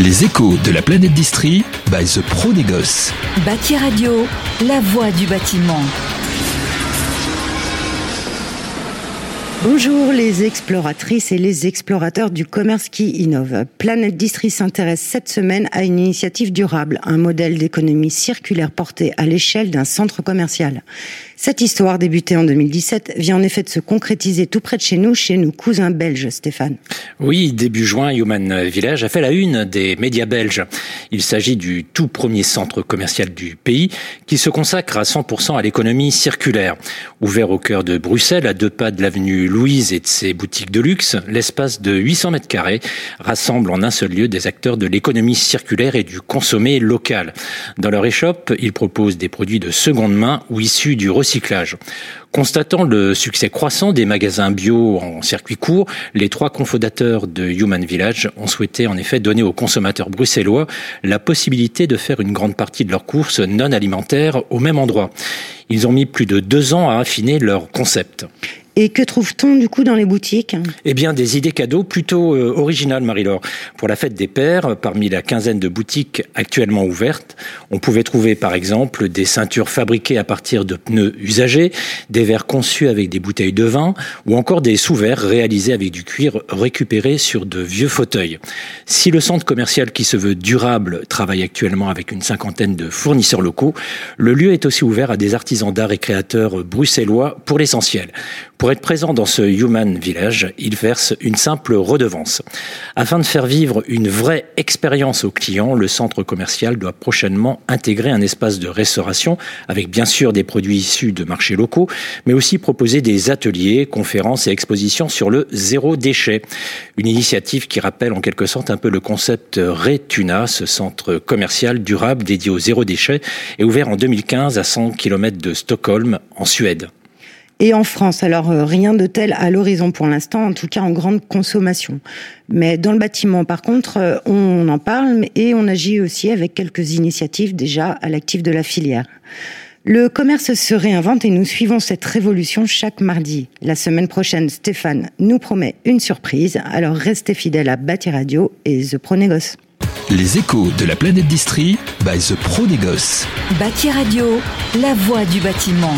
Les échos de la planète d'Istrie by The Pro Négoce. Bâti Radio, la voix du bâtiment. Bonjour les exploratrices et les explorateurs du commerce qui innove. Planète Distri s'intéresse cette semaine à une initiative durable, un modèle d'économie circulaire porté à l'échelle d'un centre commercial. Cette histoire, débutée en 2017, vient en effet de se concrétiser tout près de chez nous, chez nos cousins belges, Stéphane. Oui, début juin, Human Village a fait la une des médias belges. Il s'agit du tout premier centre commercial du pays qui se consacre à 100% à l'économie circulaire. Ouvert au cœur de Bruxelles, à deux pas de l'avenue Louise et de ses boutiques de luxe, l'espace de 800 mètres carrés rassemble en un seul lieu des acteurs de l'économie circulaire et du consommé local. Dans leur échoppe, ils proposent des produits de seconde main ou issus du recyclage Constatant le succès croissant des magasins bio en circuit court, les trois confondateurs de Human Village ont souhaité en effet donner aux consommateurs bruxellois la possibilité de faire une grande partie de leurs courses non alimentaires au même endroit. Ils ont mis plus de deux ans à affiner leur concept. Et que trouve-t-on du coup dans les boutiques? Eh bien, des idées cadeaux plutôt euh, originales, Marie-Laure. Pour la fête des pères, parmi la quinzaine de boutiques actuellement ouvertes, on pouvait trouver par exemple des ceintures fabriquées à partir de pneus usagés, des verres conçus avec des bouteilles de vin, ou encore des sous-verres réalisés avec du cuir récupéré sur de vieux fauteuils. Si le centre commercial qui se veut durable travaille actuellement avec une cinquantaine de fournisseurs locaux, le lieu est aussi ouvert à des artisans d'art et créateurs bruxellois pour l'essentiel. Être présent dans ce Human Village, il verse une simple redevance. Afin de faire vivre une vraie expérience aux clients, le centre commercial doit prochainement intégrer un espace de restauration avec bien sûr des produits issus de marchés locaux, mais aussi proposer des ateliers, conférences et expositions sur le zéro déchet. Une initiative qui rappelle en quelque sorte un peu le concept Retuna, ce centre commercial durable dédié au zéro déchet, est ouvert en 2015 à 100 km de Stockholm, en Suède et en France. Alors euh, rien de tel à l'horizon pour l'instant, en tout cas en grande consommation. Mais dans le bâtiment, par contre, euh, on en parle et on agit aussi avec quelques initiatives déjà à l'actif de la filière. Le commerce se réinvente et nous suivons cette révolution chaque mardi. La semaine prochaine, Stéphane nous promet une surprise, alors restez fidèles à Bâti Radio et The Pro Négoce. Les échos de la planète d'Istrie by The Pro Négoce. Bâti Radio, la voix du bâtiment.